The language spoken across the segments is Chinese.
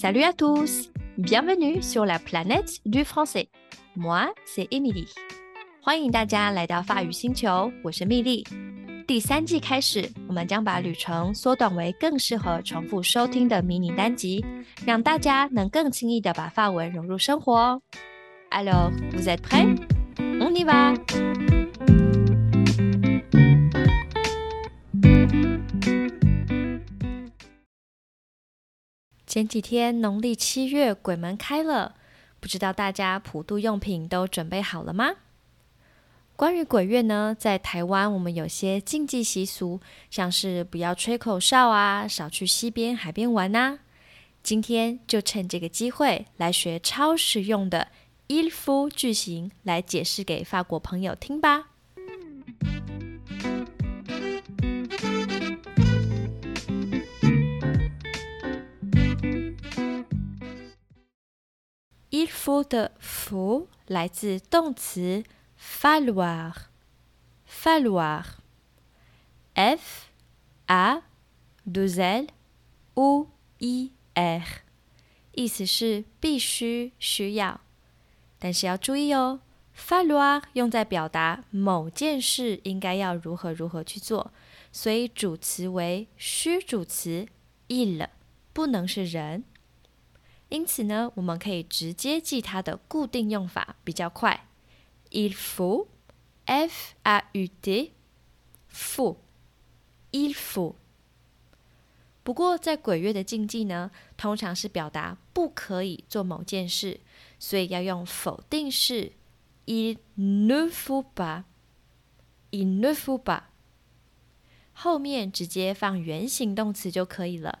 Salut à tous! Bienvenue sur la planète du français. Moi, c'est Emily. 欢迎大家来到法语星球，我是蜜莉。第三季开始，我们将把旅程缩短为更适合重复收听的迷你单集，让大家能更轻易的把法文融入生活。Alors, vous êtes prêts? On y va! 前几天农历七月鬼门开了，不知道大家普渡用品都准备好了吗？关于鬼月呢，在台湾我们有些禁忌习俗，像是不要吹口哨啊，少去溪边、海边玩呐。今天就趁这个机会来学超实用的 ifu 句型，来解释给法国朋友听吧。Il faut 的 faut 来自动词 falloir，falloir，f a deux l o i r，意思是必须、需要。但是要注意哦，falloir 用在表达某件事应该要如何如何去做，所以主词为虚主词 il，不能是人。因此呢，我们可以直接记它的固定用法，比较快。Il faut，f a u t，faut，il faut。不过在鬼月的禁忌呢，通常是表达不可以做某件事，所以要用否定式。Il ne faut pas，il ne faut pas。后面直接放原形动词就可以了。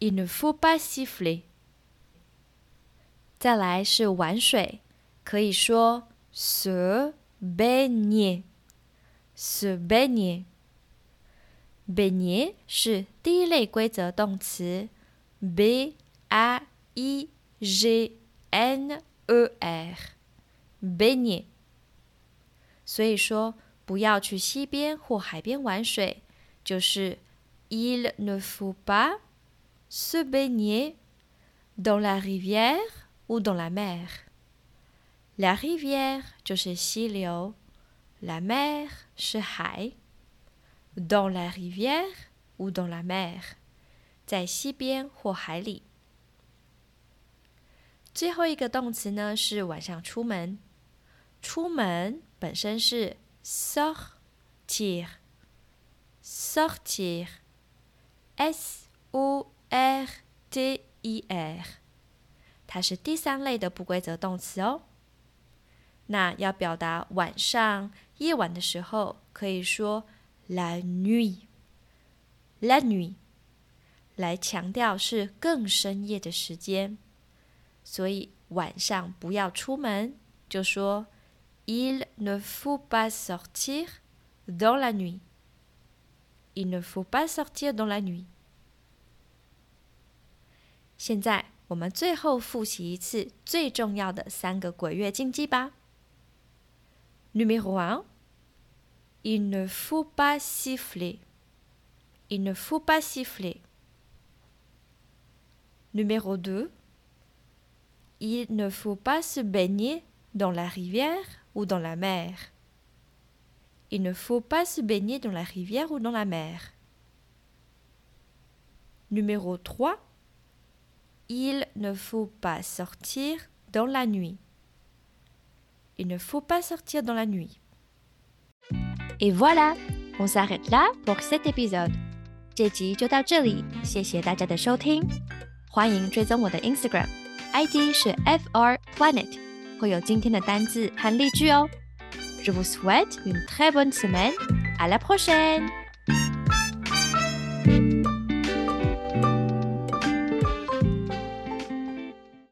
Il ne faut pas siffler。再来是玩水，可以说 se baigner，se baigner。baigner 是第一类规则动词，b a i g n e r，baigner。所以说不要去溪边或海边玩水，就是 il ne faut pas。 se baigner dans la rivière ou dans la mer. La rivière 就是溪流，la mer 是海。Dans la rivière ou dans la mer，在溪边或海里。最后一个动词呢是晚上出门。出门本身是 sortir，sortir，s o r t i r，它是第三类的不规则动词哦。那要表达晚上、夜晚的时候，可以说 la nuit，la nuit，来强调是更深夜的时间。所以晚上不要出门，就说 il ne faut pas sortir dans la nuit，il ne faut pas sortir dans la nuit。现在我们最后复习一次最重要的三个鬼月禁忌吧。Numéro un, il ne faut pas siffler. Il ne faut pas siffler. Numéro deux, il ne faut pas se baigner dans la rivière ou dans la mer. Il ne faut pas se baigner dans la rivière ou dans la mer. Numéro 3, il ne faut pas sortir dans la nuit. Il ne faut pas sortir dans la nuit. Et voilà, on s'arrête là pour cet épisode. 这集就到这里，谢谢大家的收听。欢迎追踪我的 Instagram，ID 是 fr planet，会有今天的单字和例句哦。Je vous souhaite une très bonne semaine. À la prochaine.